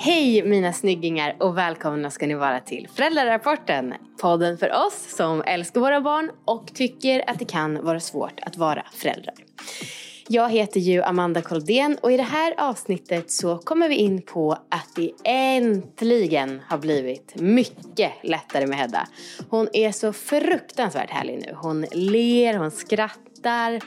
Hej mina snyggingar och välkomna ska ni vara till Föräldrarapporten. Podden för oss som älskar våra barn och tycker att det kan vara svårt att vara föräldrar. Jag heter ju Amanda Koldén och i det här avsnittet så kommer vi in på att det äntligen har blivit mycket lättare med Hedda. Hon är så fruktansvärt härlig nu. Hon ler, hon skrattar,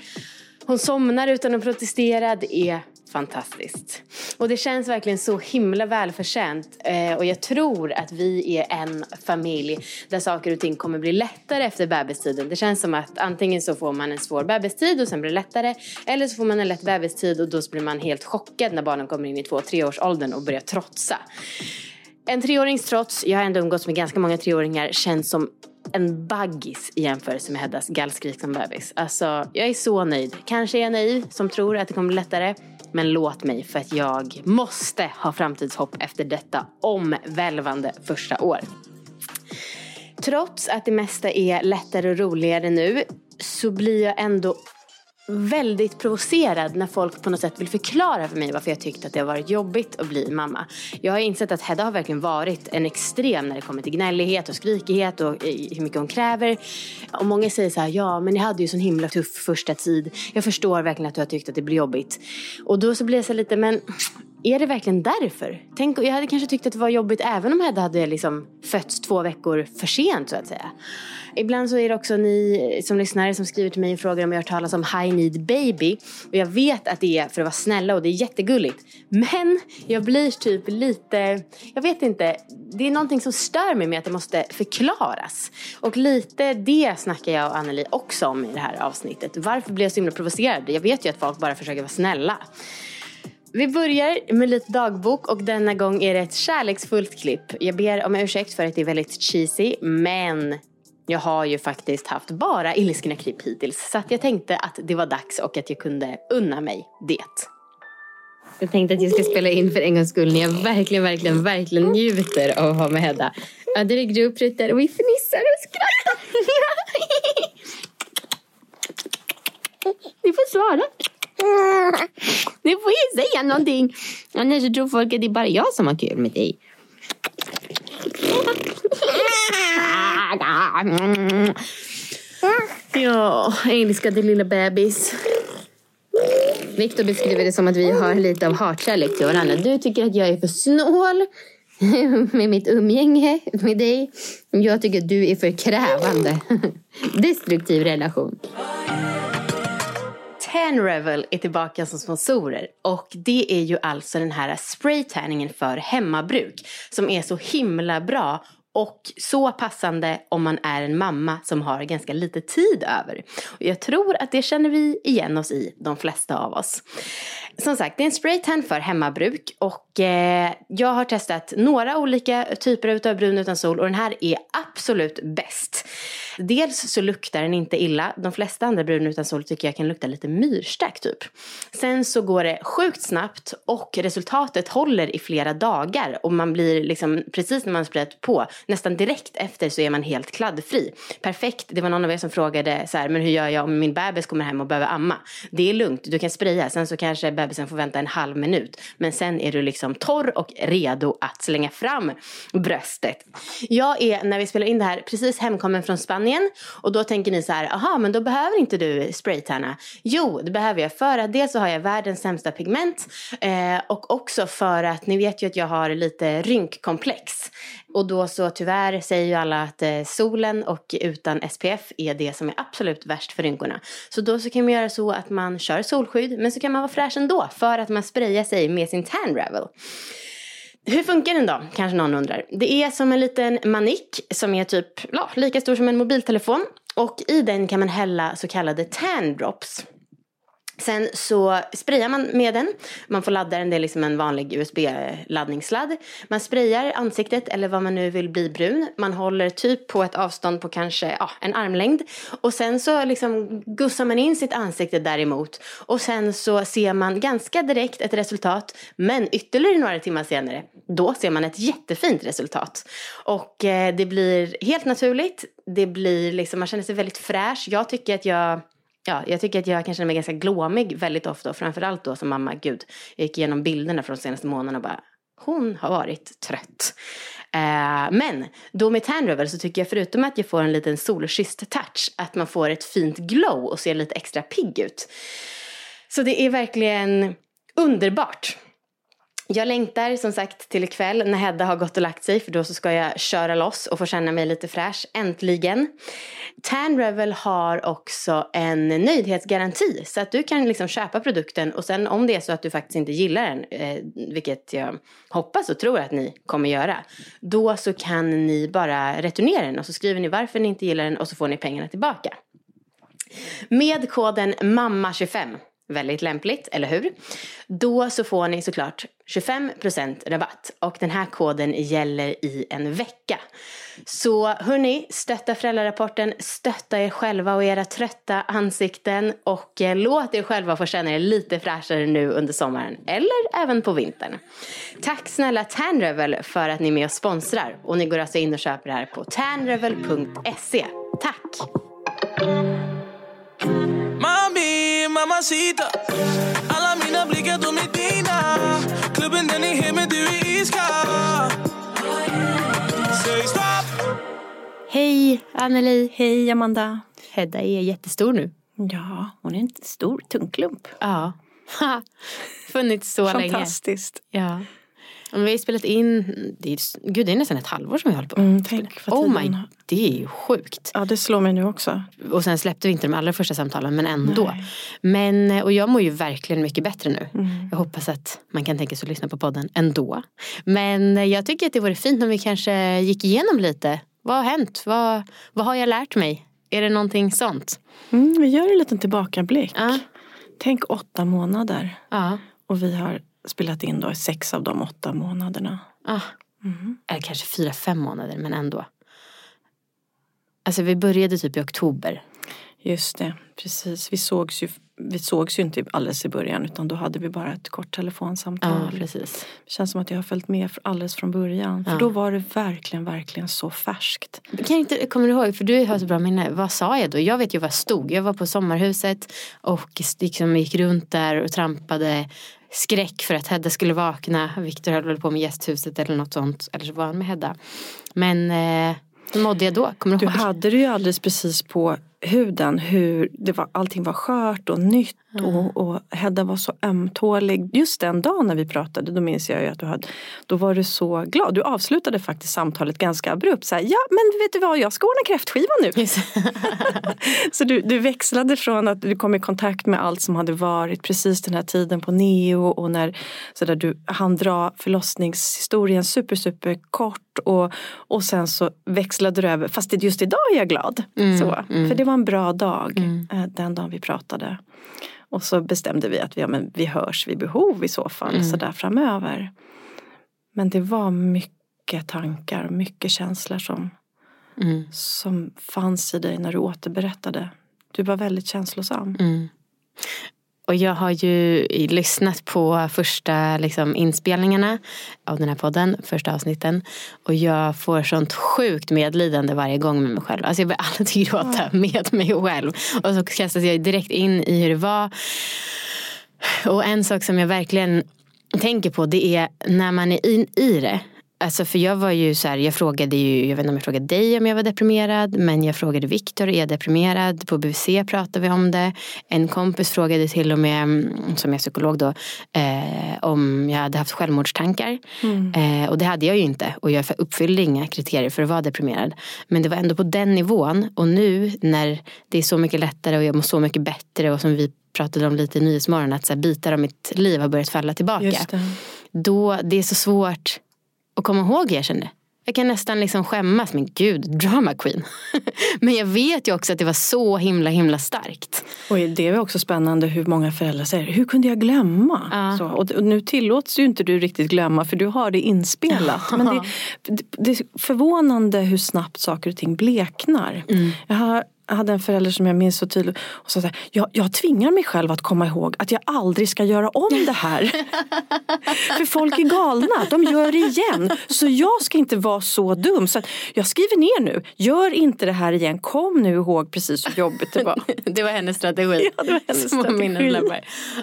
hon somnar utan att protestera. Det är fantastiskt. Och det känns verkligen så himla välförtjänt. Eh, och jag tror att vi är en familj där saker och ting kommer bli lättare efter bebistiden. Det känns som att antingen så får man en svår bebistid och sen blir det lättare. Eller så får man en lätt bebistid och då blir man helt chockad när barnen kommer in i två treårsåldern och börjar trotsa. En treårings trots, jag har ändå umgåtts med ganska många treåringar, känns som en baggis i jämförelse med Heddas gallskrik som bebis. Alltså, jag är så nöjd. Kanske är jag naiv som tror att det kommer bli lättare. Men låt mig för att jag måste ha framtidshopp efter detta omvälvande första år. Trots att det mesta är lättare och roligare nu så blir jag ändå väldigt provocerad när folk på något sätt vill förklara för mig varför jag tyckt att det har varit jobbigt att bli mamma. Jag har insett att Hedda har verkligen varit en extrem när det kommer till gnällighet och skrikighet och hur mycket hon kräver. Och många säger så här, ja men ni hade ju sån himla tuff första tid. Jag förstår verkligen att du har tyckt att det blir jobbigt. Och då så blir jag så lite, men är det verkligen därför? Tänk, jag hade kanske tyckt att det var jobbigt även om Hedda hade liksom fötts två veckor för sent så att säga. Ibland så är det också ni som lyssnare som skriver till mig och frågar om jag har hört talas om High Need Baby. Och jag vet att det är för att vara snälla och det är jättegulligt. Men jag blir typ lite, jag vet inte, det är någonting som stör mig med att det måste förklaras. Och lite det snackar jag och Anneli också om i det här avsnittet. Varför blir jag så himla provocerad? Jag vet ju att folk bara försöker vara snälla. Vi börjar med lite dagbok och denna gång är det ett kärleksfullt klipp. Jag ber om ursäkt för att det är väldigt cheesy men jag har ju faktiskt haft bara ilskna klipp hittills så jag tänkte att det var dags och att jag kunde unna mig det. Jag tänkte att jag ska spela in för en gångs skull när jag verkligen, verkligen, verkligen njuter av att ha med Hedda. Ja, det ryckte upp lite och vi fnissar och skrattar. Ni får svara. Ni får ju säga någonting. Annars tror folk att det är bara jag som har kul med dig. Ja, älskade lilla bebis. Viktor beskriver det som att vi har lite av hatkärlek till varandra. Du tycker att jag är för snål med mitt umgänge med dig. Jag tycker att du är för krävande. Destruktiv relation. Tan Revel är tillbaka som sponsorer och det är ju alltså den här spraytanningen för hemmabruk som är så himla bra och så passande om man är en mamma som har ganska lite tid över. Och jag tror att det känner vi igen oss i, de flesta av oss. Som sagt, det är en spraytan för hemmabruk och eh, jag har testat några olika typer av brun utan sol och den här är absolut bäst. Dels så luktar den inte illa. De flesta andra brun utan sol tycker jag kan lukta lite myrstack typ. Sen så går det sjukt snabbt och resultatet håller i flera dagar och man blir liksom precis när man sprayat på nästan direkt efter så är man helt kladdfri. Perfekt. Det var någon av er som frågade så här, men hur gör jag om min bebis kommer hem och behöver amma? Det är lugnt. Du kan spraya. Sen så kanske bebisen får vänta en halv minut. Men sen är du liksom torr och redo att slänga fram bröstet. Jag är, när vi spelar in det här, precis hemkommen från Spanien. Och då tänker ni så här, aha, men då behöver inte du spraytanna. Jo, det behöver jag. För att dels så har jag världens sämsta pigment. Eh, och också för att ni vet ju att jag har lite rynkkomplex. Och då så tyvärr säger ju alla att eh, solen och utan SPF är det som är absolut värst för rynkorna. Så då så kan man göra så att man kör solskydd men så kan man vara fräsch ändå för att man sprayar sig med sin tan ravel. Hur funkar den då? Kanske någon undrar. Det är som en liten manik som är typ ja, lika stor som en mobiltelefon. Och i den kan man hälla så kallade tan drops. Sen så sprayar man med den. Man får ladda den, det är liksom en vanlig USB-laddningssladd. Man sprayar ansiktet eller vad man nu vill bli brun. Man håller typ på ett avstånd på kanske ja, en armlängd. Och sen så liksom gussar man in sitt ansikte däremot. Och sen så ser man ganska direkt ett resultat. Men ytterligare några timmar senare, då ser man ett jättefint resultat. Och eh, det blir helt naturligt. Det blir liksom, man känner sig väldigt fräsch. Jag tycker att jag Ja, jag tycker att jag kan känna mig ganska glåmig väldigt ofta och framförallt då som mamma, gud, jag gick igenom bilderna från de senaste månaderna och bara hon har varit trött. Eh, men då med Tan så tycker jag förutom att jag får en liten solkysst touch att man får ett fint glow och ser lite extra pigg ut. Så det är verkligen underbart. Jag längtar som sagt till ikväll när Hedda har gått och lagt sig för då så ska jag köra loss och få känna mig lite fräsch, äntligen. Tan Revel har också en nöjdhetsgaranti så att du kan liksom köpa produkten och sen om det är så att du faktiskt inte gillar den, eh, vilket jag hoppas och tror att ni kommer göra, då så kan ni bara returnera den och så skriver ni varför ni inte gillar den och så får ni pengarna tillbaka. Med koden MAMMA25 väldigt lämpligt, eller hur? Då så får ni såklart 25% rabatt och den här koden gäller i en vecka. Så hörni, stötta föräldrarapporten, stötta er själva och era trötta ansikten och eh, låt er själva få känna er lite fräschare nu under sommaren eller även på vintern. Tack snälla Tanrevel för att ni är med och sponsrar och ni går alltså in och köper det här på tanrevel.se. Tack! Mamacita. Alla mina blickar de är dina Klubben den är het men du är iskall Säg stopp Hej Anneli. Hej Amanda. Hedda är jättestor nu. Ja, hon är en stor tungklump Ja, funnits så Fantastiskt. länge. Fantastiskt. Ja men vi har spelat in, det är, gud det är nästan ett halvår som vi håller på. Mm, tänk oh my, det är ju sjukt. Ja det slår mig nu också. Och sen släppte vi inte de allra första samtalen men ändå. Nej. Men, och jag mår ju verkligen mycket bättre nu. Mm. Jag hoppas att man kan tänka sig att lyssna på podden ändå. Men jag tycker att det vore fint om vi kanske gick igenom lite. Vad har hänt? Vad, vad har jag lärt mig? Är det någonting sånt? Mm, vi gör en liten tillbakablick. Ja. Tänk åtta månader. Ja. Och vi har spelat in då sex av de åtta månaderna. Ah. Mm. Eller kanske fyra, fem månader men ändå. Alltså vi började typ i oktober. Just det, precis. Vi sågs ju, vi sågs ju inte alldeles i början utan då hade vi bara ett kort telefonsamtal. Ja, precis. Det känns som att jag har följt med alldeles från början. För ja. då var det verkligen, verkligen så färskt. Kan inte, kommer du ihåg, för du har så bra minne, vad sa jag då? Jag vet ju var jag stod. Jag var på sommarhuset och liksom gick runt där och trampade skräck för att Hedda skulle vakna. Viktor höll på med gästhuset eller något sånt. Eller så var han med Hedda. Men eh, hur mådde jag då? Kommer du, du hade det ju alldeles precis på huden hur det var, allting var skört och nytt mm. och, och Hedda var så ömtålig. Just den dagen när vi pratade då minns jag att du hade, då var du så glad. Du avslutade faktiskt samtalet ganska abrupt. Så här, ja men vet du vad jag ska ordna kräftskiva nu. så du, du växlade från att du kom i kontakt med allt som hade varit precis den här tiden på Neo och när så där, du hann dra förlossningshistorien super super kort och, och sen så växlade du över, fast just idag är jag glad. Mm, så, mm. För det var en bra dag mm. Eh, den dagen vi pratade. Och så bestämde vi att vi, ja, men vi hörs vid behov i så fall mm. så där framöver. Men det var mycket tankar mycket känslor som, mm. som fanns i dig när du återberättade. Du var väldigt känslosam. Mm. Och jag har ju lyssnat på första liksom, inspelningarna av den här podden, första avsnitten. Och jag får sånt sjukt medlidande varje gång med mig själv. Alltså jag börjar alltid gråta med mig själv. Och så kastas jag direkt in i hur det var. Och en sak som jag verkligen tänker på det är när man är in i det Alltså för jag var ju så här, jag frågade ju, jag vet inte om jag frågade dig om jag var deprimerad. Men jag frågade Viktor, är jag deprimerad? På BVC pratade vi om det. En kompis frågade till och med, mm, som är psykolog då, eh, om jag hade haft självmordstankar. Mm. Eh, och det hade jag ju inte. Och jag uppfyllde inga kriterier för att vara deprimerad. Men det var ändå på den nivån. Och nu när det är så mycket lättare och jag mår så mycket bättre och som vi pratade om lite i Nyhetsmorgon, att så här, bitar av mitt liv har börjat falla tillbaka. Det. Då, det är så svårt och komma ihåg hur jag kände. Jag kan nästan liksom skämmas, men gud, drama queen. men jag vet ju också att det var så himla himla starkt. Och det är också spännande hur många föräldrar säger, hur kunde jag glömma? Ja. Så, och nu tillåts ju inte du riktigt glömma för du har det inspelat. men det, det, är förvånande hur snabbt saker och ting bleknar. Mm. Jag har jag hade en förälder som jag minns så tydligt och sa så här, jag, jag tvingar mig själv att komma ihåg att jag aldrig ska göra om det här. För folk är galna, de gör det igen. Så jag ska inte vara så dum. Så jag skriver ner nu, gör inte det här igen. Kom nu ihåg precis hur jobbigt det var. det var hennes strategi. Ja, det var hennes strategi.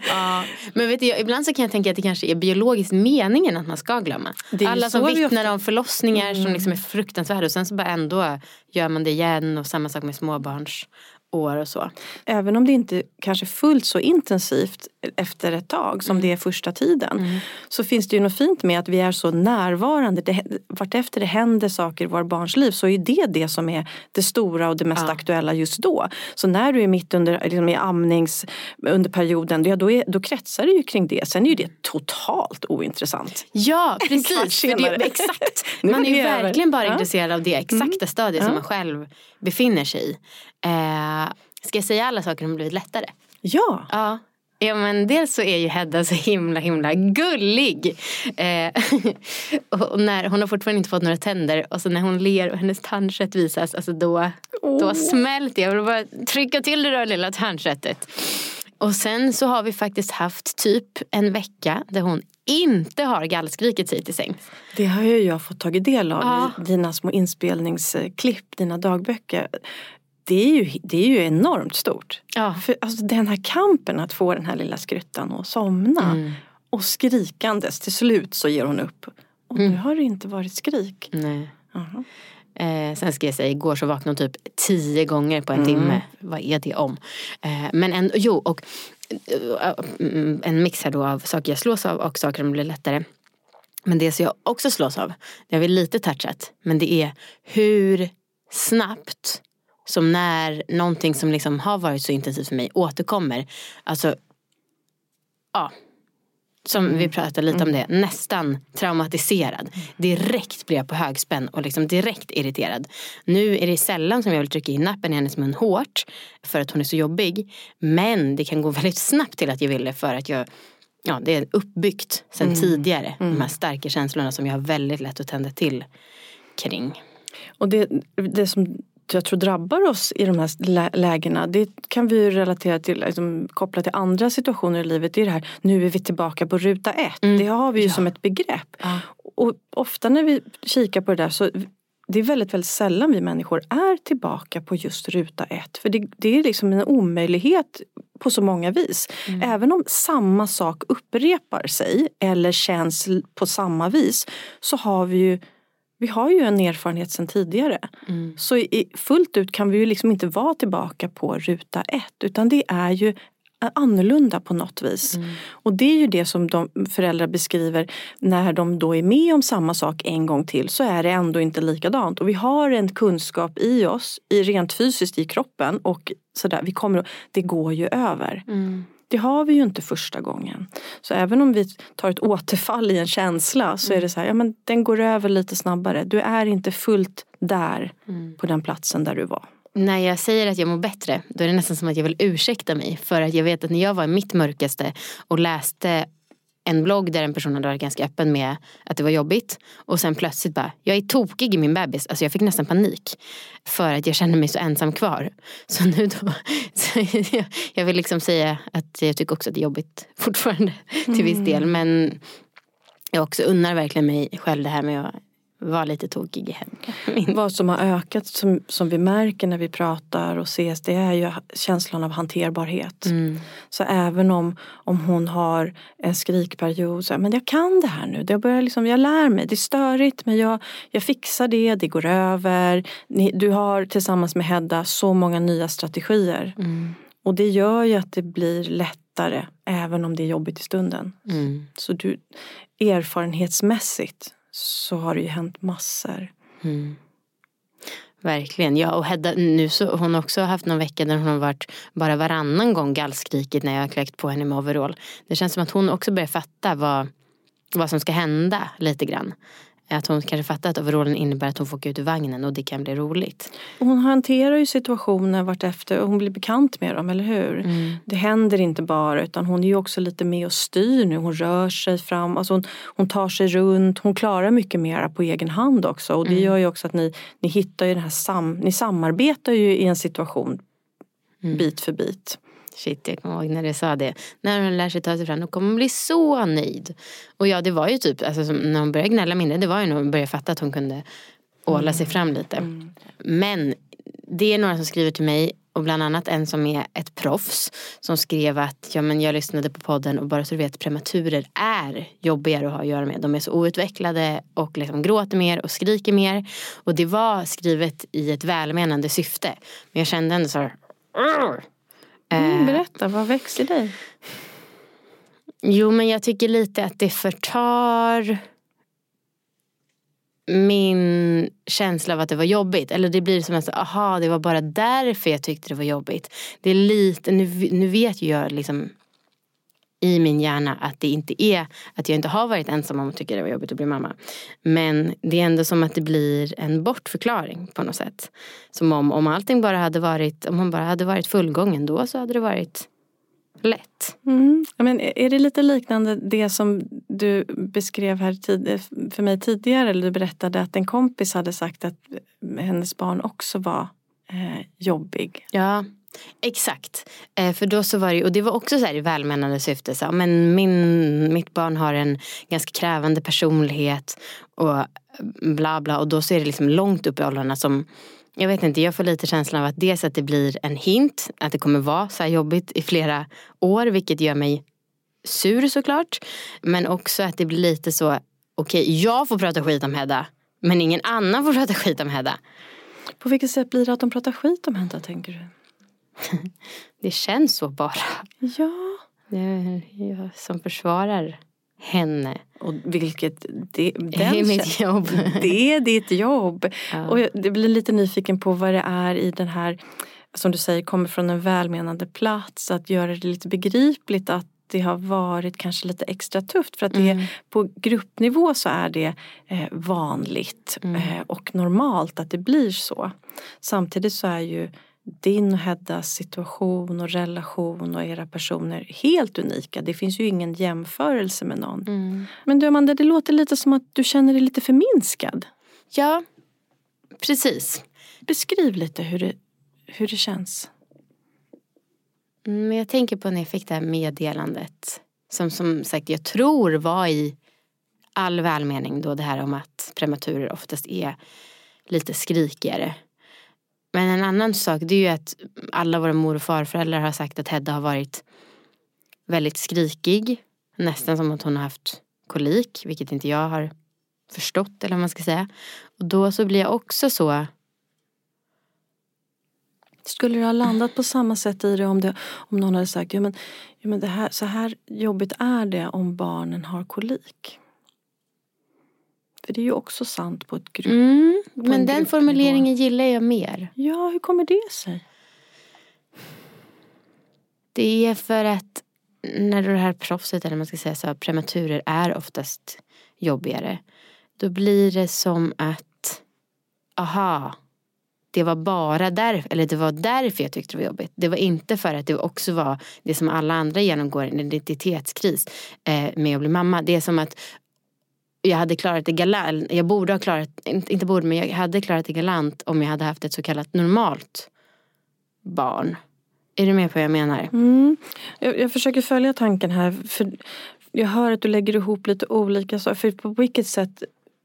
Ja. Men vet du, jag- ibland så kan jag tänka att det kanske är biologiskt meningen att man ska glömma. Alla som vi vittnar Mm. om förlossningar som liksom är fruktansvärda och sen så bara ändå gör man det igen och samma sak med bransch småbarnsår och så. Även om det inte kanske fullt så intensivt efter ett tag som det är första tiden. Så finns det ju något fint med att vi är så närvarande. Det, vartefter det händer saker i våra barns liv så är det det som är det stora och det mest Ja. aktuella just då. Så när du är mitt under liksom i amnings under perioden, ja, då, är, då kretsar det ju kring det. Sen är ju det totalt ointressant. Ja precis, det, exakt. Man är ju verkligen bara Ja. intresserad av det exakta stadiet som man själv befinner sig i. Eh, ska jag säga alla saker som blivit lättare? Ja, Ja. Ja men dels så är ju Hedda så himla himla gullig. Eh, och när, hon har fortfarande inte fått några tänder och så när hon ler och hennes tandkött visas, alltså då, då Åh. smälter jag. Jag vill bara trycka till det där lilla tandköttet. Och sen så har vi faktiskt haft typ en vecka där hon inte har gallskrikit sig till sängs. det har ju jag fått tagit del av Ja. i dina små inspelningsklipp, dina dagböcker. Det är ju, det är ju enormt stort. Ja. För alltså, den här kampen att få den här lilla skruttan att somna Mm. och skrikandes, till slut så ger hon upp. Och Mm. nu har det inte varit skrik. Nej. Jaha. Eh, sen ska jag säga, igår så vaknade hon typ tio gånger på en timme. Vad är det om? Eh, men en, jo, och eh, mm, en mix här då av saker jag slås av och saker som blir lättare. Men det som jag också slås av, det har vi lite touchat, men det är hur snabbt som när någonting som liksom har varit så intensivt för mig återkommer. Alltså, ja. Som vi pratade lite om det, nästan traumatiserad. Direkt blir jag på högspänn och liksom direkt irriterad. Nu är det sällan som jag vill trycka in nappen i hennes mun hårt för att hon är så jobbig. Men det kan gå väldigt snabbt till att jag vill det för att jag Ja, det är uppbyggt sen tidigare. De här starka känslorna som jag har väldigt lätt att tända till kring. Och det, det som jag tror drabbar oss i de här lä- lägena det kan vi ju relatera till, liksom, koppla till andra situationer i livet. Det är det här, nu är vi tillbaka på ruta ett. Det har vi ju som ett begrepp. Ja. Och ofta när vi kikar på det där så det är väldigt, väldigt sällan vi människor är tillbaka på just ruta ett. För det, det är liksom en omöjlighet på så många vis. Även om samma sak upprepar sig eller känns på samma vis så har vi ju vi har ju en erfarenhet sedan tidigare. Mm. Så i, fullt ut kan vi ju liksom inte vara tillbaka på ruta ett utan det är ju annorlunda på något vis. Och det är ju det som de föräldrar beskriver när de då är med om samma sak en gång till så är det ändå inte likadant. Och vi har en kunskap i oss, i rent fysiskt i kroppen och sådär, vi kommer, det går ju över. Mm. Det har vi ju inte första gången. Så även om vi tar ett återfall i en känsla så är det så här, ja men den går över lite snabbare. Du är inte fullt där på den platsen där du var. När jag säger att jag mår bättre då är det nästan som att jag vill ursäkta mig. För att jag vet att när jag var i mitt mörkaste och läste en blogg där en person hade varit ganska öppen med att det var jobbigt. Och sen plötsligt bara, jag är tokig i min bebis. Alltså jag fick nästan panik. För att jag kände mig så ensam kvar. Så nu då, så jag, jag vill liksom säga att jag tycker också att det är jobbigt fortfarande till viss del. Men jag också unnar verkligen mig själv det här med att vara lite tokig i hemmet. Vad som har ökat som, som vi märker när vi pratar och ses det är ju känslan av hanterbarhet. Mm. Så även om, om hon har en skrikperiod, så här, men jag kan det här nu. Jag, börjar liksom, jag lär mig, det är störigt men jag, jag fixar det, det går över. Ni, du har tillsammans med Hedda så många nya strategier. Mm. Och det gör ju att det blir lättare även om det är jobbigt i stunden. Mm. Så du, erfarenhetsmässigt så har det ju hänt massor. Mm. Verkligen, ja och Hedda, nu så hon har också haft någon vecka där hon har varit bara varannan gång gallskrikigt när jag har kläckt på henne med overall. Det känns som att hon också börjar fatta vad, vad som ska hända lite grann. Att hon kanske fattar att overallen innebär att hon får åka ut ur vagnen och det kan bli roligt. Hon hanterar ju situationer vartefter och hon blir bekant med dem, eller hur? Mm. Det händer inte bara utan hon är ju också lite med och styr nu. Hon rör sig fram, alltså hon, hon tar sig runt, hon klarar mycket mer på egen hand också. Och det Mm. gör ju också att ni, ni hittar ju den här sam, ni samarbetar ju i en situation Mm. bit för bit. Shit, jag kommer ihåg när du sa det. När hon lär sig ta sig fram, då kommer hon bli så nöjd. Och ja, det var ju typ, alltså, när hon började gnälla mindre, det var ju när hon började fatta att hon kunde åla sig fram lite. Men det är några som skriver till mig och bland annat en som är ett proffs som skrev att ja, men jag lyssnade på podden och bara så du vet prematurer är jobbigare att ha att göra med. De är så outvecklade och liksom gråter mer och skriker mer. Och det var skrivet i ett välmenande syfte. Men jag kände ändå så här! Mm, berätta, vad växer dig? Jo men jag tycker lite att det förtar min känsla av att det var jobbigt. Eller det blir som att, aha det var bara därför jag tyckte det var jobbigt. Det är lite, nu, nu vet ju jag liksom i min hjärna att det inte är att jag inte har varit ensam om att tycka det var jobbigt att bli mamma. Men det är ändå som att det blir en bortförklaring på något sätt. Som om, om allting bara hade varit, om hon bara hade varit fullgången då så hade det varit lätt. Mm. Men är det lite liknande det som du beskrev här tid, för mig tidigare? Eller du berättade att en kompis hade sagt att hennes barn också var eh, jobbig. Ja, exakt. Eh, för då så var det och det var också så här i välmenande syfte. Så, men min, mitt barn har en ganska krävande personlighet och bla bla. Och då så är det liksom långt upp i åldrarna som jag vet inte, jag får lite känslan av att dels att det blir en hint att det kommer vara så här jobbigt i flera år vilket gör mig sur såklart. Men också att det blir lite så, okej jag får prata skit om Hedda men ingen annan får prata skit om Hedda. På vilket sätt blir det att de pratar skit om Hedda tänker du? Det känns så bara. Ja. Det jag som försvarar henne. Och vilket, det, Det är mitt jobb. Det är ditt jobb. Ja. Och jag det blir lite nyfiken på vad det är i den här, som du säger, kommer från en välmenande plats. Att göra det lite begripligt att det har varit kanske lite extra tufft. För att det, Mm. på gruppnivå så är det eh, vanligt Mm. eh, och normalt att det blir så. Samtidigt så är ju din och Heddas situation och relation och era personer helt unika. Det finns ju ingen jämförelse med någon. Mm. Men du Amanda, det låter lite som att du känner dig lite förminskad. Ja, precis. Beskriv lite hur det, hur det känns. Men jag tänker på när jag fick det här meddelandet. Som som sagt jag tror var i all välmening då det här om att prematurer oftast är lite skrikigare. Men en annan sak det är ju att alla våra mor och farföräldrar har sagt att Hedda har varit väldigt skrikig. Nästan som att hon har haft kolik, vilket inte jag har förstått eller vad man ska säga. Och då så blir jag också så Skulle du ha landat på samma sätt i det om, det, om någon hade sagt ja, men, ja, men det här, så här jobbigt är det om barnen har kolik? För det är ju också sant på ett grupp. Mm, en men den gruppnivå. formuleringen gillar jag mer. Ja, hur kommer det sig? Det är för att när det här proffset eller man ska säga så, prematurer är oftast jobbigare. Då blir det som att, aha, det var bara därför, eller det var därför jag tyckte det var jobbigt. Det var inte för att det också var det som alla andra genomgår, en identitetskris eh, med att bli mamma. Det är som att jag hade klarat det galant, jag borde ha klarat, inte borde men jag hade klarat det galant om jag hade haft ett så kallat normalt barn. Är du med på vad jag menar? Mm. Jag, jag försöker följa tanken här. För jag hör att du lägger ihop lite olika saker. För på vilket sätt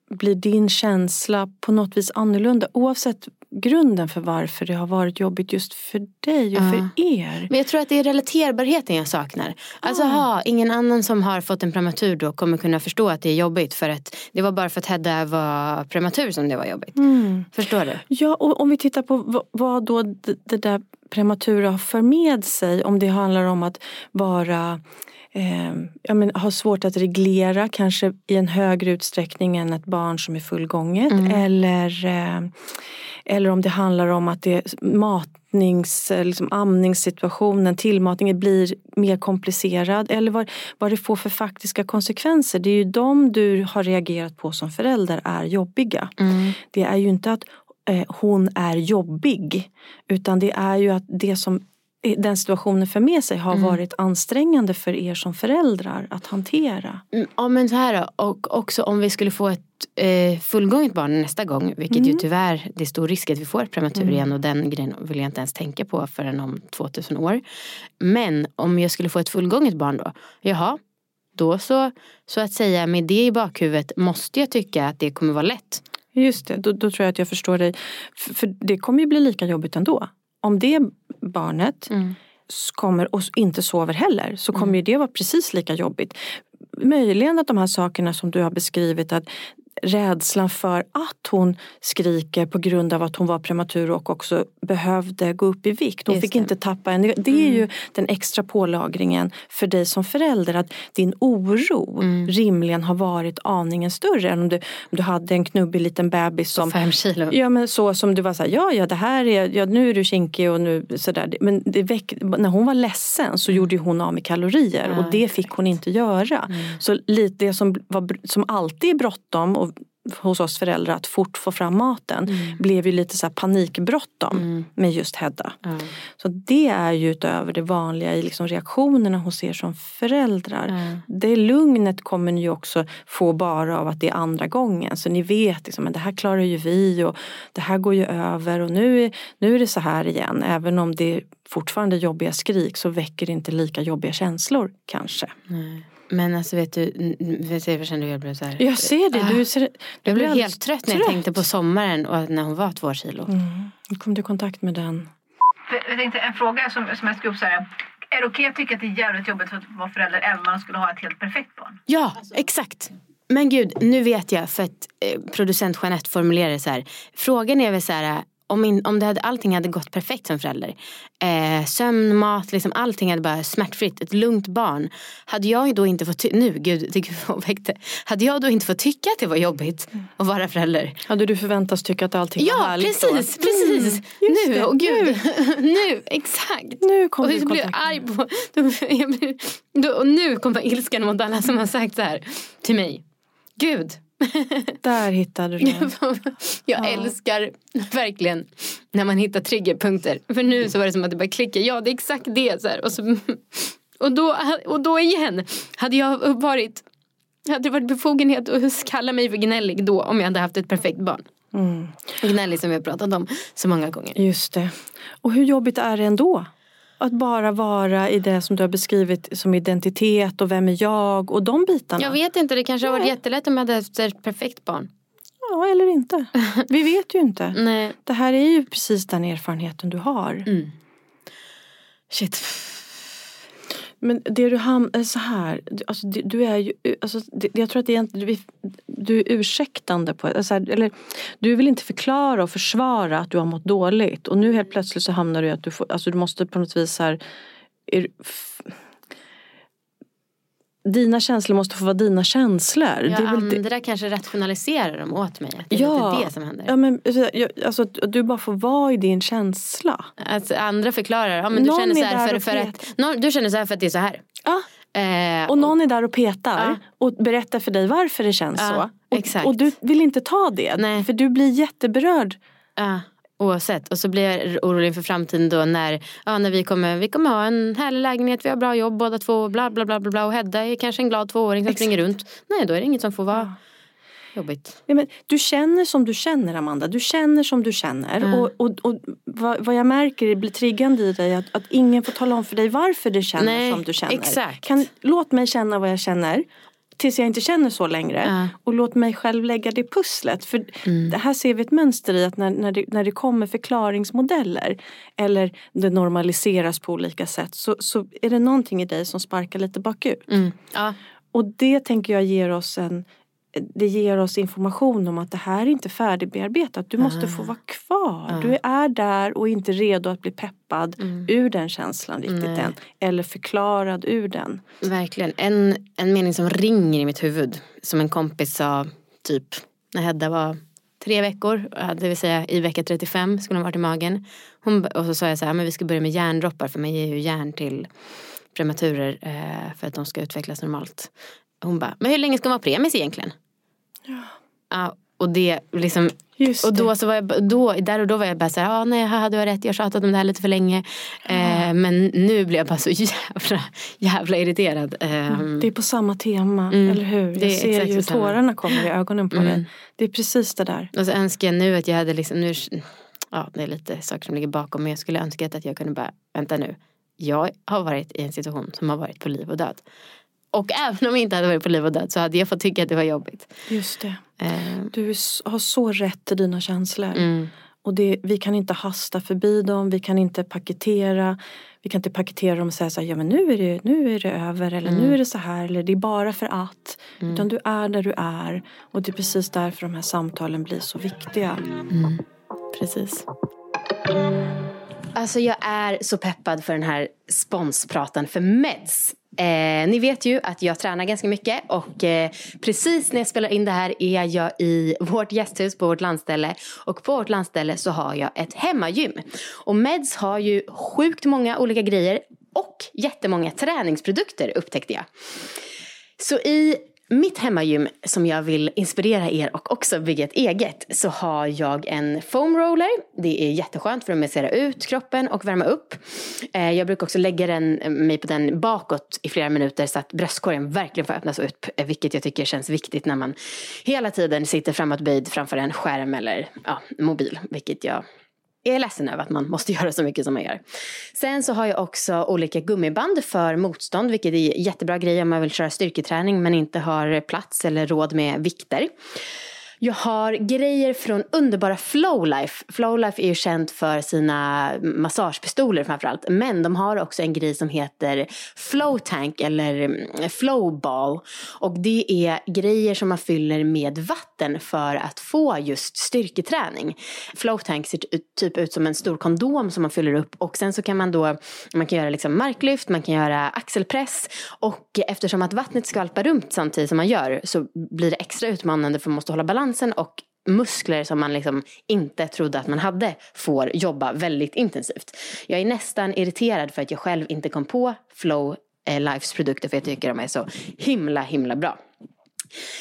blir din känsla på något vis annorlunda? Oavsett grunden för varför det har varit jobbigt just för dig och Ja. för er. Men jag tror att det är relaterbarheten jag saknar. Alltså Ah. ha, ingen annan som har fått en prematur då kommer kunna förstå att det är jobbigt för att det var bara för att Hedda var prematur som det var jobbigt. Mm. Förstår du? Ja, och om vi tittar på vad, då det där prematura för med sig. Om det handlar om att vara eh, ja, men, ha svårt att reglera kanske i en högre utsträckning än ett barn som är fullgånget. Mm. Eller, eh, eller om det handlar om att det matnings, liksom amningssituationen, tillmatningen blir mer komplicerad. Eller vad, vad det får för faktiska konsekvenser. Det är ju de du har reagerat på som förälder är jobbiga. Mm. Det är ju inte att eh, hon är jobbig. Utan det är ju att det som den situationen för med sig har mm. varit ansträngande för er som föräldrar att hantera. Mm, ja men så här då, och också om vi skulle få ett eh, fullgånget barn nästa gång, vilket mm. ju tyvärr det är stor risk att vi får ett prematur mm. igen och den grejen vill jag inte ens tänka på förrän om 2000 år. Men om jag skulle få ett fullgånget barn då, jaha, då så, så att säga med det i bakhuvudet måste jag tycka att det kommer vara lätt. Just det, då, då tror jag att jag förstår dig. För, för det kommer ju bli lika jobbigt ändå om det barnet mm. kommer och inte sover heller så kommer mm. ju det vara precis lika jobbigt. Möjligen att de här sakerna som du har beskrivit att rädslan för att hon skriker på grund av att hon var prematur och också behövde gå upp i vikt. Hon Just fick det. inte tappa en... Det är mm. ju den extra pålagringen för dig som förälder att din oro mm. rimligen har varit aningen större än om du, om du hade en knubbig liten bebis som... Fem kilo. Ja men så som du var såhär, ja ja det här är, ja nu är du kinkig och nu sådär. Men väck, när hon var ledsen så gjorde hon av med kalorier ja, och det fick hon inte göra. Mm. Så lite det som, var, som alltid är bråttom och hos oss föräldrar att fort få fram maten mm. blev ju lite så här panikbråttom mm. med just Hedda. Mm. Så det är ju utöver det vanliga i liksom reaktionerna hos er som föräldrar. Det lugnet kommer ni ju också få bara av att det är andra gången. Så ni vet liksom, att det här klarar ju vi och det här går ju över och nu är, nu är det så här igen. Även om det är fortfarande jobbiga skrik så väcker det inte lika jobbiga känslor kanske. Men alltså vet du, vet du jag kände jag blev så här. Jag ser det. Du ser, du jag blev helt trött när jag tänkte på sommaren och när hon var två kilo. Mm. Kom du i kontakt med den? Jag tänkte en fråga som, som jag skrev upp så här. Är det okej okay att tycka att det är jävligt jobbigt att vara förälder även om man skulle ha ett helt perfekt barn? Ja, exakt. Men gud, nu vet jag för att eh, producent Jeanette formulerar så här. Frågan är väl så här, om, in, om det hade, allting hade gått perfekt som förälder. Eh, sömn, mat, liksom, allting hade bara smärtfritt. Ett lugnt barn. Hade jag då inte fått, nu gud, det väckte. Hade jag då inte fått tycka att det var jobbigt att vara förälder. Hade du förväntats tycka att allting ja, var härligt precis, då? precis. Mm, nu, det, och gud. Nu. nu, exakt. Nu kom och du i kontakt. arg på, då, då, och nu kommer ilskan mot alla som har sagt så här till mig. Gud, Där hittade du den. Jag ja. älskar verkligen när man hittar triggerpunkter. För nu så var det som att det bara klickade. Ja, det är exakt det. Så här. Och, så, och, då, och då igen, hade jag varit hade det varit befogenhet att kalla mig för gnällig då om jag hade haft ett perfekt barn. Mm. Gnällig som vi har pratat om så många gånger. Just det. Och hur jobbigt är det ändå? Att bara vara i det som du har beskrivit som identitet och vem är jag och de bitarna. Jag vet inte, det kanske har varit jättelätt om jag hade haft ett perfekt barn. Ja, eller inte. Vi vet ju inte. Nej. Det här är ju precis den erfarenheten du har. Mm. Shit. Men det du hamnar, eh, så här, alltså, du är ju, eh, alltså, jag tror att det är, du, du är ursäktande på, alltså, eller du vill inte förklara och försvara att du har mått dåligt. Och nu helt plötsligt så hamnar du i att du får, alltså du måste på något vis här, är, dina känslor måste få vara dina känslor. Ja, det andra det... kanske rationaliserar dem åt mig. Att det ja, är det som händer. Ja, men, alltså, du bara får vara i din känsla. Alltså, andra förklarar. Ja, men du, känner så här för, för att, du känner så här för att det är så här. Ja. Eh, och någon är där och petar ja. och berättar för dig varför det känns ja, så. Och, exakt. och du vill inte ta det. Nej. För du blir jätteberörd. Ja. Oavsett. Och så blir jag orolig för framtiden då när, ja, när vi, kommer, vi kommer ha en härlig lägenhet, vi har bra jobb båda två, bla bla bla bla, bla. och Hedda är kanske en glad tvååring som Exakt. springer runt. Nej, då är det inget som får vara ja. jobbigt. Ja, men du känner som du känner Amanda, du känner som du känner. Mm. Och, och, och vad, vad, jag märker blir triggande i dig att, att ingen får tala om för dig varför du känner Nej, som du känner. Exakt. Kan, låt mig känna vad jag känner tills jag inte känner så längre. Mm. Och låt mig själv lägga det pusslet. För mm. det här ser vi ett mönster i att när, när, det, när det kommer förklaringsmodeller eller det normaliseras på olika sätt så, så är det någonting i dig som sparkar lite bakut. Mm. Ja. Och det tänker jag ger oss en det ger oss information om att det här är inte färdigbearbetat. Du måste få vara kvar. Ah. Du är där och inte redo att bli peppad Mm. ur den känslan riktigt Nej. än. Eller förklarad ur den. Verkligen. En, en mening som ringer i mitt huvud. Som en kompis sa typ när Hedda var tre veckor. Det vill säga i vecka 35 skulle hon varit i magen. Hon, och så sa jag så här, men vi ska börja med järndroppar. För man ger ju järn till prematurer eh, för att de ska utvecklas normalt. Hon bara, men hur länge ska man vara premis egentligen? Ja. och det liksom Just och då det. så var jag, då, där och då var jag bara så här, ah, nej haha, du har rätt, jag har tjatat om det här lite för länge. Eh, men nu blir jag bara så jävla, jävla irriterad. Eh, Det är på samma tema, Mm. eller hur? Det Jag ser exakt ju tårarna kommer i ögonen på Mm. dig. Det är precis det där. Och så önskar jag nu att jag hade liksom, nu, ja det är lite saker som ligger bakom, men jag skulle önska att jag kunde bara, vänta nu, jag har varit i en situation som har varit på liv och död. Och även om jag inte hade varit på liv och död så hade jag fått tycka att det var jobbigt. Just det. Eh, Du har så rätt i dina känslor. mm, Och det, vi kan inte hasta förbi dem, vi kan inte paketera. Vi kan inte paketera dem och säga så här, ja men nu är det, nu är det över eller Mm. nu är det så här eller det är bara för att. Utan du är där du är och det är precis därför de här samtalen blir så viktiga. mm, precis. Alltså jag är så peppad för den här sponspratan för Meds. Eh, ni vet ju att jag tränar ganska mycket och eh, precis när jag spelar in det här är jag i vårt gästhus på vårt landställe och på vårt landställe så har jag ett hemmagym. Och Meds har ju sjukt många olika grejer och jättemånga träningsprodukter upptäckte jag. Så i mitt hemmagym som jag vill inspirera er och också bygga ett eget så har jag en foam roller. Det är jätteskönt för att massera ut kroppen och värma upp. Eh, jag brukar också lägga den, eh, mig på den bakåt i flera minuter så att bröstkorgen verkligen får öppnas upp. Eh, vilket jag tycker känns viktigt när man hela tiden sitter framåtböjd framför en skärm eller ja, mobil. Vilket jag är ledsen över att man måste göra så mycket som man gör. Sen så har jag också olika gummiband för motstånd, vilket är jättebra grej om man vill köra styrketräning men inte har plats eller råd med vikter. Jag har grejer från underbara Flowlife. Flowlife är ju känt för sina massagepistoler framförallt. Men de har också en grej som heter Flowtank eller mm, Flowball. Och det är grejer som man fyller med vatten för att få just styrketräning. Flowtank ser typ ut som en stor kondom som man fyller upp. Och sen så kan man då, man kan göra liksom marklyft, man kan göra axelpress. Och eftersom att vattnet skvalpar runt samtidigt som man gör så blir det extra utmanande för man måste hålla balansen och muskler som man liksom inte trodde att man hade får jobba väldigt intensivt. Jag är nästan irriterad för att jag själv inte kom på Flow eh, Lifes produkter för jag tycker de är så himla himla bra.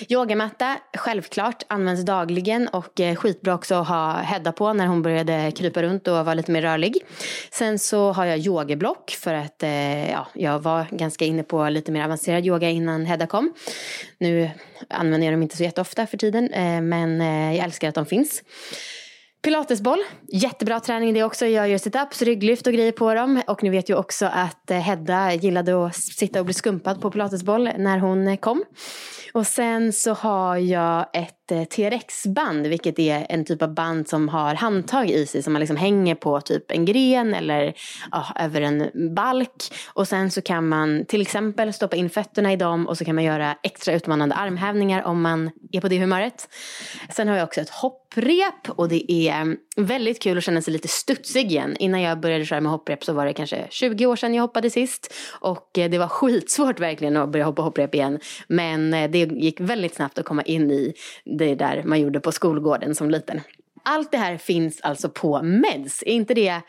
Yogamatta, självklart, används dagligen och eh, skitbra också att ha Hedda på när hon började krypa runt och vara lite mer rörlig. Sen så har jag yogablock för att eh, ja, jag var ganska inne på lite mer avancerad yoga innan Hedda kom. Nu använder jag dem inte så jätteofta för tiden eh, men jag älskar att de finns. Pilatesboll, jättebra träning det också. Jag gör situps, rygglyft och grejer på dem. Och ni vet ju också att eh, Hedda gillade att sitta och bli skumpad på pilatesboll när hon eh, kom. Och sen så har jag ett ett eh, TRX-band, vilket är en typ av band som har handtag i sig som man liksom hänger på typ en gren eller ja, över en balk. Och sen så kan man till exempel stoppa in fötterna i dem och så kan man göra extra utmanande armhävningar om man är på det humöret. Sen har jag också ett hopprep och det är mm, väldigt kul att känna sig lite studsig igen. Innan jag började köra med hopprep så var det kanske 20 år sedan jag hoppade sist. Och eh, det var skitsvårt verkligen att börja hoppa hopprep igen. Men eh, det gick väldigt snabbt att komma in i det där man gjorde på skolgården som liten. Allt det här finns alltså på Meds. Är inte det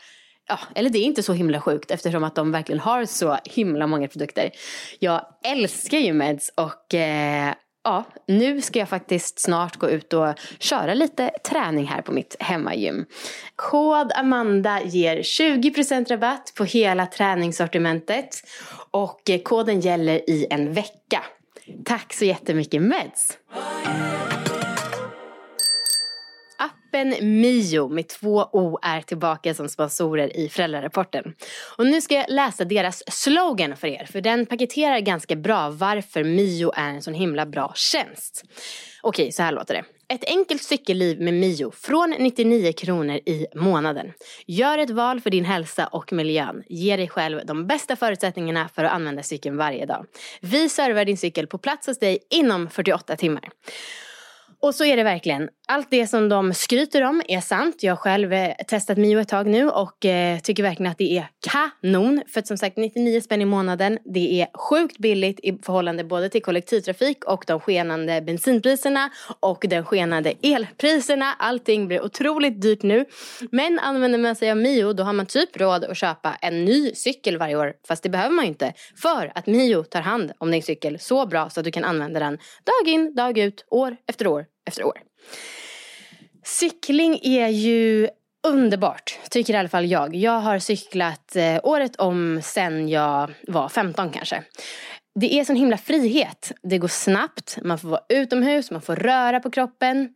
Ja, eller det är inte så himla sjukt eftersom att de verkligen har så himla många produkter. Jag älskar ju Meds och eh, ja, nu ska jag faktiskt snart gå ut och köra lite träning här på mitt hemmagym. Kod Amanda ger 20% rabatt på hela träningssortimentet och eh, koden gäller i en vecka. Tack så jättemycket Meds! Appen Mio med två O är tillbaka som sponsorer i föräldrarapporten. Och nu ska jag läsa deras slogan för er, för den paketerar ganska bra varför Mio är en sån himla bra tjänst. Okej, så här låter det. Ett enkelt cykelliv med Mio från 99 kronor i månaden. Gör ett val för din hälsa och miljön. Ge dig själv de bästa förutsättningarna för att använda cykeln varje dag. Vi servar din cykel på plats hos dig inom 48 timmar. Och så är det verkligen. Allt det som de skryter om är sant. Jag har själv eh, testat Mio ett tag nu och eh, tycker verkligen att det är kanon. För att som sagt 99 spänn i månaden. Det är sjukt billigt i förhållande både till kollektivtrafik och de skenande bensinpriserna och de skenande elpriserna. Allting blir otroligt dyrt nu. Men använder man sig av Mio då har man typ råd att köpa en ny cykel varje år. Fast det behöver man ju inte. För att Mio tar hand om din cykel så bra så att du kan använda den dag in, dag ut, år efter år efter år. Cykling är ju underbart, tycker i alla fall jag. Jag har cyklat eh, året om sen jag var 15 kanske det är sån himla frihet. Det går snabbt, man får vara utomhus, man får röra på kroppen.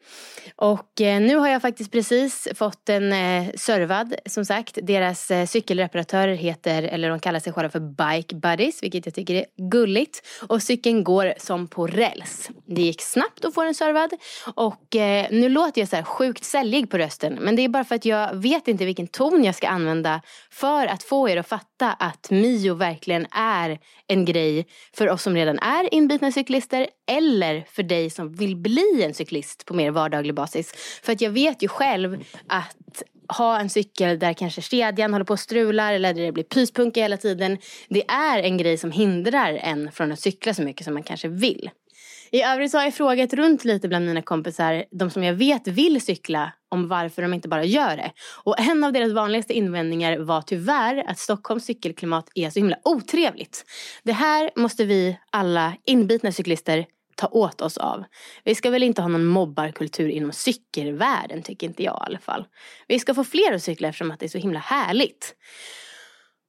Och eh, nu har jag faktiskt precis fått en eh, servad, som sagt. Deras eh, cykelreparatörer heter, eller de kallar sig själva för Bike Buddies, vilket jag tycker är gulligt. Och cykeln går som på räls. Det gick snabbt att få den servad. Och eh, nu låter jag så här sjukt säljig på rösten, men det är bara för att jag vet inte vilken ton jag ska använda för att få er att fatta att Mio verkligen är en grej för oss som redan är inbitna cyklister eller för dig som vill bli en cyklist på mer vardaglig basis. För att jag vet ju själv att ha en cykel där kanske kedjan håller på att strular eller där det blir pyspunka hela tiden. Det är en grej som hindrar en från att cykla så mycket som man kanske vill. I övrigt så har jag frågat runt lite bland mina kompisar, de som jag vet vill cykla, om varför de inte bara gör det. Och en av deras vanligaste invändningar var tyvärr att Stockholms cykelklimat är så himla otrevligt. Det här måste vi alla inbitna cyklister ta åt oss av. Vi ska väl inte ha någon mobbarkultur inom cykelvärlden tycker inte jag i alla fall. Vi ska få fler att cykla eftersom att det är så himla härligt.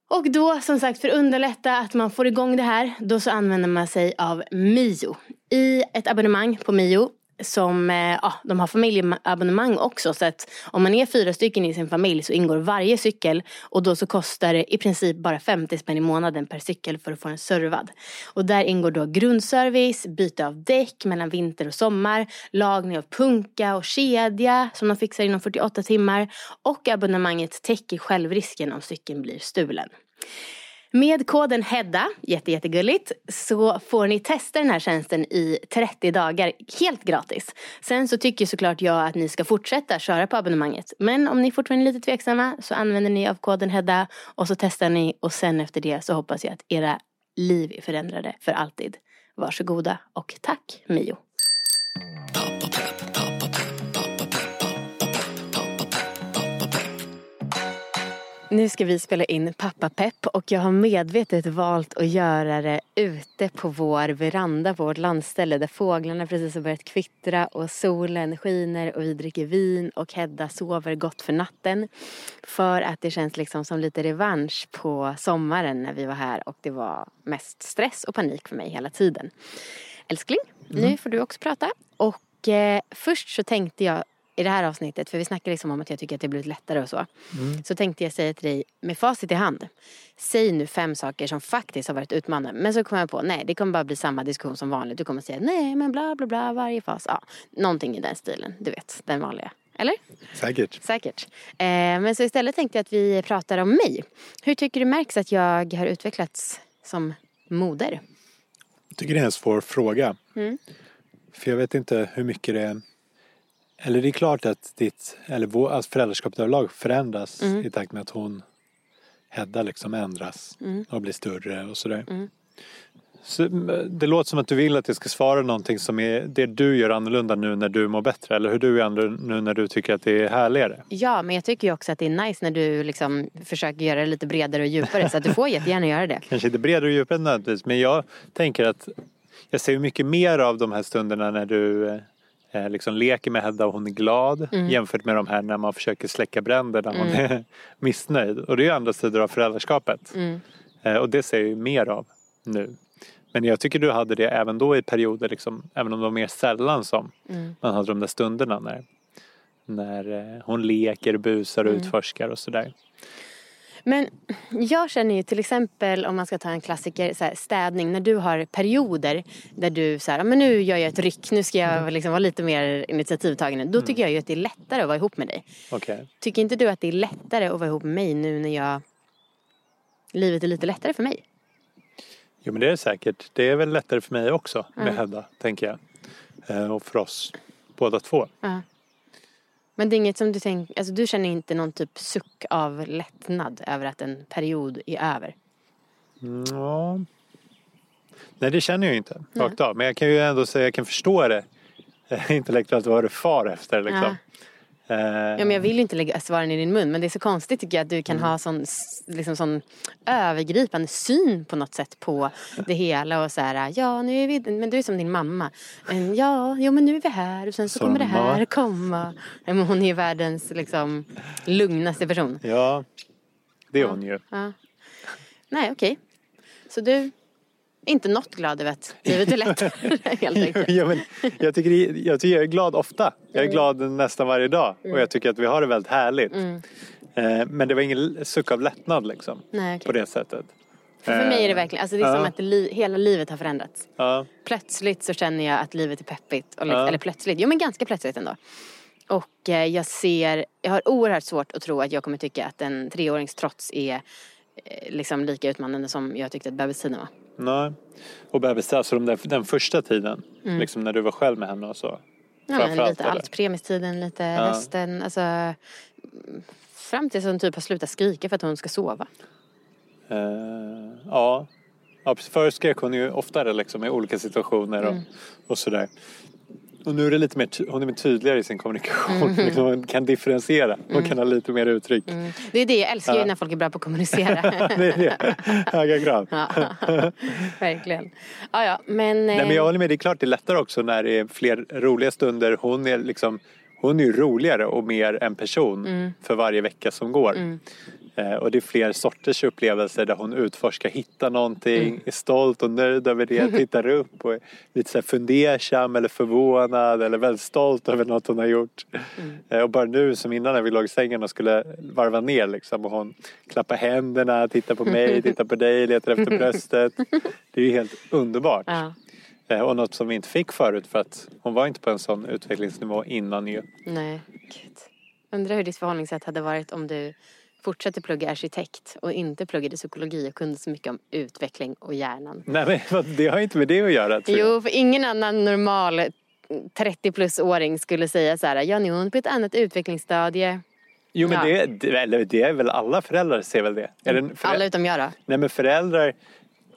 Och då som sagt för att underlätta att man får igång det här då så använder man sig av Mio. I ett abonnemang på Mio som, eh, ja, de har familjeabonnemang också så att om man är fyra stycken i sin familj så ingår varje cykel och då så kostar det i princip bara 50 spänn i månaden per cykel för att få den servad. Och där ingår då grundservice, byte av däck mellan vinter och sommar, lagning av punka och kedja som de fixar inom 48 timmar och abonnemanget täcker självrisken om cykeln blir stulen. Med koden HEDDA, jätte, jättegulligt, så får ni testa den här tjänsten i 30 dagar helt gratis. Sen så tycker såklart jag att ni ska fortsätta köra på abonnemanget. Men om ni fortfarande är lite tveksamma så använder ni av koden HEDDA och så testar ni och sen efter det så hoppas jag att era liv är förändrade för alltid. Varsågoda och tack Mio. Nu ska vi spela in Pappa Pepp och jag har medvetet valt att göra det ute på vår veranda på vårt landställe där fåglarna precis har börjat kvittra och solen skiner och vi dricker vin och Hedda sover gott för natten. För att det känns liksom som lite revansch på sommaren när vi var här och det var mest stress och panik för mig hela tiden. Älskling, mm. nu får du också prata. Och eh, först så tänkte jag i det här avsnittet, för vi snackade liksom om att jag tycker att det blivit lättare och så. Mm. Så tänkte jag säga till dig, med facit i hand. Säg nu fem saker som faktiskt har varit utmanande. Men så kom jag på, nej det kommer bara bli samma diskussion som vanligt. Du kommer säga, nej men bla bla bla varje fas. Ja, någonting i den stilen, du vet, den vanliga. Eller? Säkert. Säkert. Eh, men så istället tänkte jag att vi pratar om mig. Hur tycker du märks att jag har utvecklats som moder? Jag tycker det är en svår fråga. Mm. För jag vet inte hur mycket det är eller det är klart att ditt, eller vår, alltså föräldraskapet överlag förändras mm. i takt med att hon, Hedda liksom ändras mm. och blir större och sådär. Mm. Så det låter som att du vill att jag ska svara någonting som är det du gör annorlunda nu när du mår bättre eller hur du är annorlunda nu när du tycker att det är härligare. Ja, men jag tycker ju också att det är nice när du liksom försöker göra det lite bredare och djupare så att du får jättegärna göra det. Kanske inte bredare och djupare nödvändigtvis men jag tänker att jag ser mycket mer av de här stunderna när du eh, liksom leker med Hedda och hon är glad mm. jämfört med de här när man försöker släcka bränder när hon mm. är missnöjd. Och det är ju andra sidor av föräldraskapet. Mm. Eh, och det ser jag ju mer av nu. Men jag tycker du hade det även då i perioder, liksom, även om det var mer sällan som mm. man hade de där stunderna när, när eh, hon leker, busar och Mm. utforskar och sådär. Men jag känner ju till exempel om man ska ta en klassiker, så här, städning, när du har perioder där du så här, "Ja, men nu gör jag ett ryck, nu ska jag liksom vara lite mer initiativtagande. Då tycker jag ju att det är lättare att vara ihop med dig. Okej. Tycker inte du att det är lättare att vara ihop med mig nu när jag livet är lite lättare för mig? Jo men det är säkert. Det är väl lättare för mig också med Mm. Hedda, tänker jag. Eh, Och för oss båda två. Ja. Men det är inget som du tänker, alltså du känner inte någon typ suck av lättnad över att en period är över? Ja. Nej det känner jag inte rakt av. Men jag kan ju ändå säga jag kan förstå det eh, intellektuellt vad du far efter liksom. Ja. Eh, Ja, men jag vill ju inte lägga svaren i din mun men det är så konstigt tycker jag att du kan Mm. ha sån, liksom sån övergripande syn på något sätt på det hela och så här, ja nu är vi, men du är som din mamma. Ja, jo men nu är vi här och sen så Som kommer det här komma. Ja, men hon är ju världens liksom lugnaste person. Ja, det är hon ju. Ja. Nej okej. Så du inte något glad över att livet är lättare helt enkelt? ja, men jag, tycker, jag tycker jag är glad ofta. Jag är glad nästan varje dag. Och jag tycker att vi har det väldigt härligt. Mm. Eh, Men det var ingen suck av lättnad liksom. Nej, okej. På det sättet. För, för mig är det Eh, verkligen, alltså det är ja. som att li, hela livet har förändrats. Ja. plötsligt så känner jag att livet är peppigt. Och Ja. Eller plötsligt, jo men ganska plötsligt ändå. Och eh, jag ser, jag har oerhört svårt att tro att jag kommer tycka att en treårings trots är liksom lika utmanande som jag tyckte att bebistiden var. Nej. Och bebis, alltså de där, den första tiden. Liksom när du var själv med henne och så. Mm. Ja, lite allt, premistiden, lite hösten, alltså mm, fram tills hon typ har slutat skrika för att hon ska sova. Eh, ja. ja. Förr skrek hon ju oftare liksom, i olika situationer och, Mm. och sådär. Och nu är det lite mer, hon är tydligare i sin kommunikation. Mm. Liksom, hon kan differentiera. Hon kan ha lite mer uttryck. Det är det, jag älskar ju Ja. när folk är bra på att kommunicera. det är det. Höga krav. ja, verkligen. Ja, ja, men... Nej, men eh, jag håller med, det är klart det är lättare också när det är fler roliga stunder. Hon är liksom hon är ju roligare och mer en person Mm. för varje vecka som går. Eh, och det är fler sorters upplevelser där hon utforskar, hittar någonting, Mm. är stolt och nöjd över det, tittar upp och är lite så fundersam eller förvånad eller väldigt stolt över något hon har gjort. Mm. Eh, och bara nu som innan när vi låg i sängen och skulle varva ner liksom och hon klappar händerna, tittar på mig, tittar på dig, letar efter bröstet. Det är ju helt underbart. Ja, Eh, Och något som vi inte fick förut för att hon var inte på en sån utvecklingsnivå innan ju. nej, gud. Undrar hur ditt förhållningssätt hade varit om du fortsatte plugga arkitekt och inte pluggade psykologi och kunde så mycket om utveckling och hjärnan. Nej men det har inte med det att göra tror jag. Jo, för ingen annan normal 30 plus-åring skulle säga så här, ja nu är hon på ett annat utvecklingsstadie. Jo men Ja. det, eller det är väl alla föräldrar ser väl det. Eller förä- Alla utom jag då. Nej men föräldrar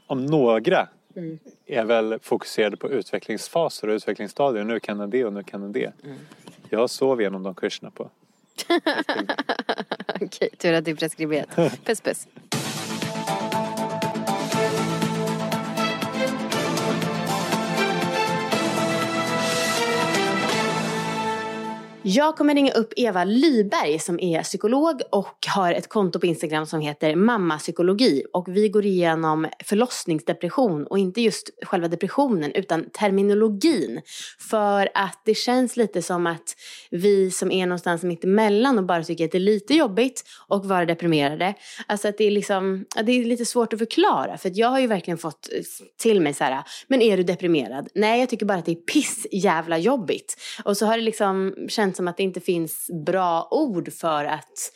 om några Mm. är väl fokuserade på utvecklingsfaser och utvecklingsstadier. Nu kan den det och nu kan den det. Mm. Jag sov igenom de kurserna på. Okej, tur att det är preskriberat. Puss puss. Jag kommer ringa upp Eva Lyberg som är psykolog och har ett konto på Instagram som heter Mammapsykologi. Och vi går igenom förlossningsdepression och inte just själva depressionen utan terminologin. För att det känns lite som att vi som är någonstans mitt emellan och bara tycker att det är lite jobbigt och vara deprimerade. Alltså att det är liksom, det är lite svårt att förklara. För att jag har ju verkligen fått till mig så här, men är du deprimerad? Nej, jag tycker bara att det är piss jävla jobbigt. Och så har det liksom känts som att det inte finns bra ord för att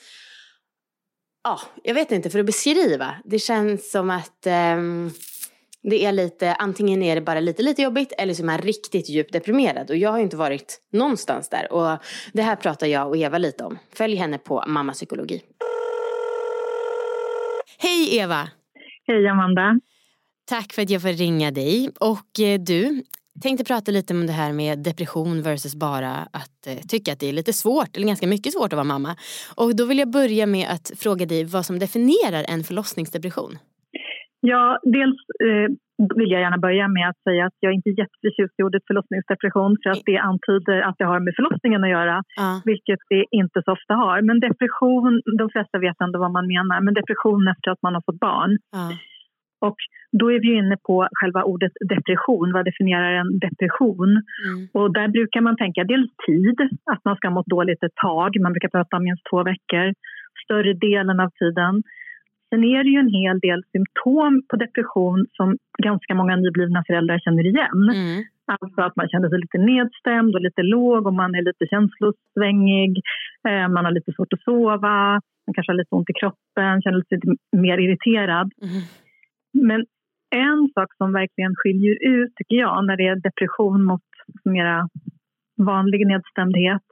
Ja, jag vet inte, för att beskriva. Det känns som att ehm, det är lite, antingen är det bara lite, lite jobbigt eller så är man riktigt djupt deprimerad. Och jag har ju inte varit någonstans där. Och det här pratar jag och Eva lite om. Följ henne på Mamma Psykologi. Hej Eva! Hej Amanda. Tack för att jag får ringa dig. Och eh, du, tänkte prata lite om det här med depression versus bara att eh, tycka att det är lite svårt, eller ganska mycket svårt att vara mamma. Och då vill jag börja med att fråga dig vad som definierar en förlossningsdepression. Ja, dels eh, vill jag gärna börja med att säga att jag inte är jätteförtjust i ordet förlossningsdepression för att det antyder att det har med förlossningen att göra, Ja. vilket det inte så ofta har. Men depression, de flesta vet ändå vad man menar, men depression efter att man har fått barn. Ja. Och då är vi inne på själva ordet depression. Vad definierar en depression? Mm. Och där brukar man tänka dels tid, att man ska ha mått dåligt ett tag. Man brukar prata om minst två veckor, större delen av tiden. Sen är det ju en hel del symptom på depression som ganska många nyblivna föräldrar känner igen. Mm. Alltså att man känner sig lite nedstämd och lite låg och man är lite känslosvängig. Eh, man har lite svårt att sova, man kanske har lite ont i kroppen, känner sig lite mer irriterad. Mm. Men en sak som verkligen skiljer ut, tycker jag, när det är depression mot mera vanlig nedstämdhet,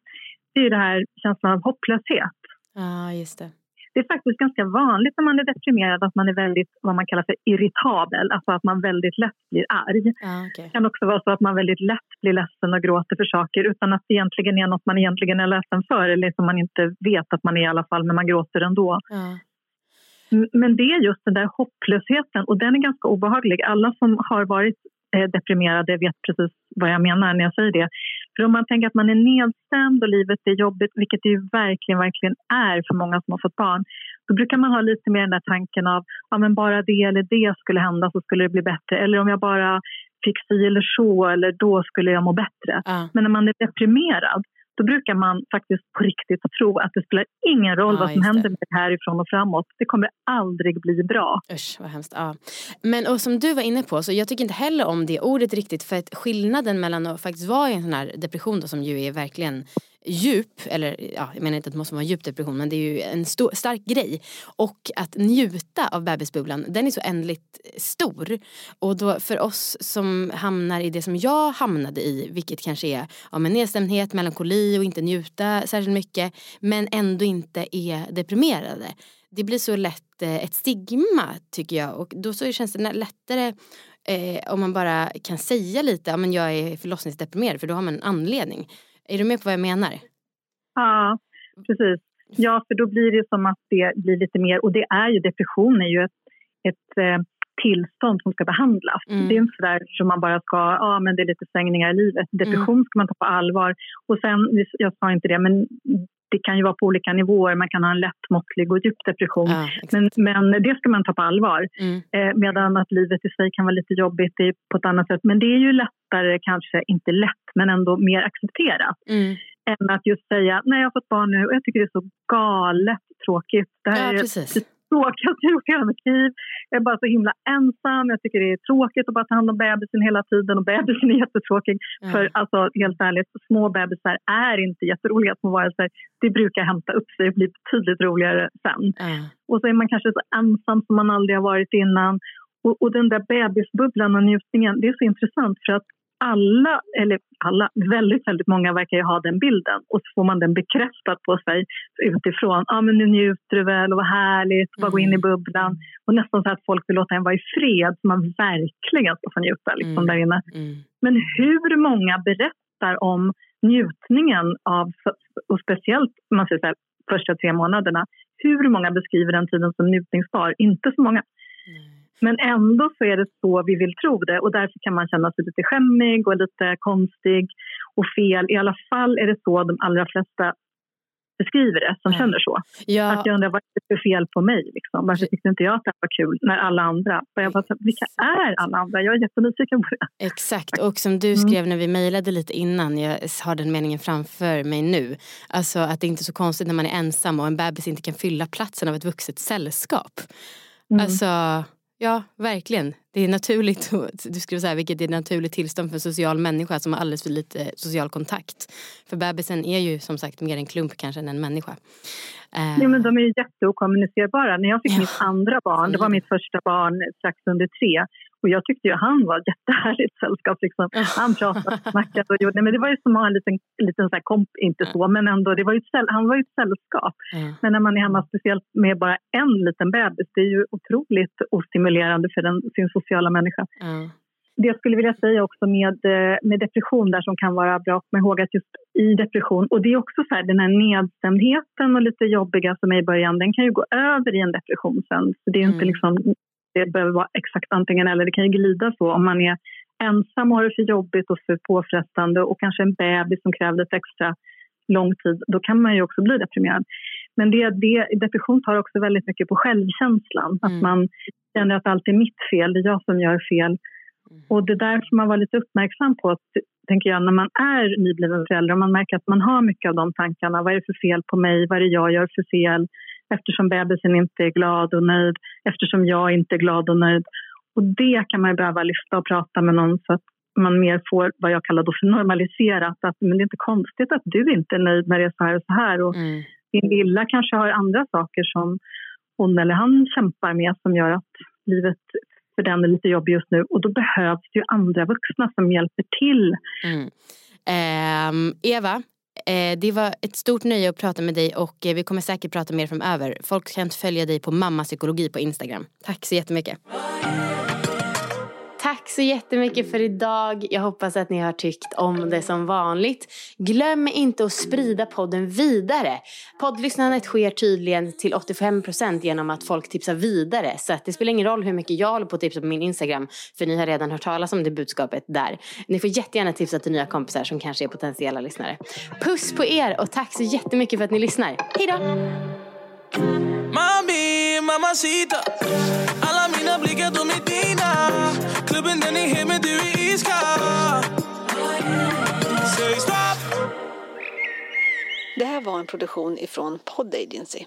det är det här känslan av hopplöshet. Ja, just det. Det är faktiskt ganska vanligt när man är deprimerad att man är väldigt, vad man kallar för irritabel, alltså att man väldigt lätt blir arg. Ah, okay. Det kan också vara så att man väldigt lätt blir ledsen och gråter för saker utan att det egentligen är något man egentligen är ledsen för eller som man inte vet att man är i alla fall, men man gråter ändå. Ah. Men det är just den där hopplösheten och den är ganska obehaglig. Alla som har varit eh, deprimerade vet precis vad jag menar när jag säger det. För om man tänker att man är nedstämd och livet är jobbigt, vilket det ju verkligen, verkligen är för många som har fått barn, då brukar man ha lite mer den där tanken av ja, men bara det eller det skulle hända så skulle det bli bättre. Eller om jag bara fick si eller så, eller då skulle jag må bättre. Uh. Men när man är deprimerad, då brukar man faktiskt på riktigt tro att det spelar ingen roll ja, vad som händer med det härifrån och framåt. Det kommer aldrig bli bra. Usch vad hemskt. Ja. Men och som du var inne på, så jag tycker inte heller om det ordet riktigt för att skillnaden mellan att faktiskt vara i en sån här depression då, som ju är verkligen djup, eller ja, jag menar inte att det måste vara djup depression men det är ju en stor, stark grej. Och att njuta av bebisbubblan, den är så ändligt stor. Och då för oss som hamnar i det som jag hamnade i, vilket kanske är ja, men nedstämdhet, melankoli och inte njuta särskilt mycket, men ändå inte är deprimerade. Det blir så lätt eh, ett stigma tycker jag och då så känns det lättare eh, om man bara kan säga lite, ja men jag är förlossningsdeprimerad för då har man en anledning. Är du med på vad jag menar? Ja, precis. Ja, för då blir det som att det blir lite mer, och det är ju depression är ju ett, ett eh, tillstånd som ska behandlas. Mm. Det är inte sådär som man bara ska, ja ah, men det är lite svängningar i livet. Depression mm. ska man ta på allvar. Och sen, jag sa inte det, men det kan ju vara på olika nivåer. Man kan ha en lätt, måttlig och djup depression. Ja, men, men det ska man ta på allvar. Mm. Eh, medan att livet i sig kan vara lite jobbigt på ett annat sätt. Men det är ju lättare, kanske inte lätt, men ändå mer accepterat. Mm. Än att just säga, nej jag har fått barn nu och jag tycker det är så galet tråkigt. Det här ja, är precis tråkigaste jag gjort i hela mitt liv. Jag är bara så himla ensam. Jag tycker det är tråkigt att bara ta hand om bebisen hela tiden och bebisen är jättetråkig. Mm. För alltså, helt ärligt, små bebisar är inte jätteroliga små varelser. Det brukar hämta upp sig och bli betydligt roligare sen. Mm. Och så är man kanske så ensam som man aldrig har varit innan. Och, och den där bebisbubblan och njutningen, det är så intressant för att alla, eller alla, väldigt, väldigt många verkar ju ha den bilden och så får man den bekräftad på sig utifrån. Ja, ah, men nu njuter du väl och vad härligt, bara gå in i mm. bubblan. Och nästan så att folk vill låta en vara i fred så man verkligen ska få njuta liksom, mm. där inne. Mm. Men hur många berättar om njutningen av, och speciellt man säger så här, första tre månaderna, hur många beskriver den tiden som njutningsbar? Inte så många. Mm. Men ändå så är det så vi vill tro det och därför kan man känna sig lite skämmig och lite konstig och fel. I alla fall är det så de allra flesta beskriver det som ja. känner så. Ja. Att jag undrar vad är det för fel på mig? Liksom? Varför tyckte inte jag att det var kul när alla andra? jag bara, vilka är alla andra? Jag är jättenyfiken på det. Exakt, och som du skrev mm. när vi mejlade lite innan, jag har den meningen framför mig nu. Alltså att det är inte är så konstigt när man är ensam och en bebis inte kan fylla platsen av ett vuxet sällskap. Mm. Alltså Ja, verkligen. Det är naturligt, du skulle säga, vilket är ett naturligt tillstånd för en social människa som har alldeles för lite social kontakt. För bebisen är ju som sagt mer en klump kanske än en människa. Uh... Nej, men de är ju jätteokommunicerbara. När jag fick ja. mitt andra barn, det var mitt första barn strax under tre, och jag tyckte ju han var ett jättehärligt sällskap. Liksom. Han pratade och snackade och gjorde, men det var ju som att ha en liten, liten så komp, inte så, men ändå, det var ju ett, han var ju ett sällskap. Mm. Men när man är hemma speciellt med bara en liten bebis, det är ju otroligt ostimulerande för den, sin sociala människa. Mm. Det jag skulle vilja säga också med, eh, med depression där som kan vara bra att komma ihåg att just i depression, och det är också så här, den här nedstämdheten och lite jobbiga som är i början, den kan ju gå över i en depression sen. Så det är inte mm. liksom det behöver vara exakt antingen eller. Det kan ju glida så om man är ensam och har det för jobbigt och för påfrestande och kanske en bebis som kräver lite extra lång tid, då kan man ju också bli deprimerad. Men det, det, depression tar också väldigt mycket på självkänslan. Mm. Att man känner att allt är mitt fel, det är jag som gör fel. Mm. Och det där får man vara lite uppmärksam på, tänker jag, när man är nybliven förälder. Om man märker att man har mycket av de tankarna. Vad är det för fel på mig? Vad är det jag gör för fel? Eftersom bebisen inte är glad och nöjd. Eftersom jag inte är glad och nöjd. Och det kan man behöva lyfta och prata med någon så att man mer får vad jag kallar då för normaliserat. Att, men det är inte konstigt att du inte är nöjd när det är så här och så här. Och mm. Din lilla kanske har andra saker som hon eller han kämpar med som gör att livet för den är lite jobbig just nu. Och då behövs det ju andra vuxna som hjälper till. Mm. Eh, Eva, Eh, det var ett stort nöje att prata med dig och eh, vi kommer säkert prata mer framöver. Folk kan följa dig på mamma-psykologi på Instagram. Tack så jättemycket. Tack så jättemycket för idag. Jag hoppas att ni har tyckt om det som vanligt. Glöm inte att sprida podden vidare. Poddlyssnandet sker tydligen till 85% genom att folk tipsar vidare. Så det spelar ingen roll hur mycket jag håller på att tipsa på min Instagram. För ni har redan hört talas om det budskapet där. Ni får jättegärna tipsa till nya kompisar som kanske är potentiella lyssnare. Puss på er och tack så jättemycket för att ni lyssnar. Hej då! Det här var en produktion ifrån Pod Agency.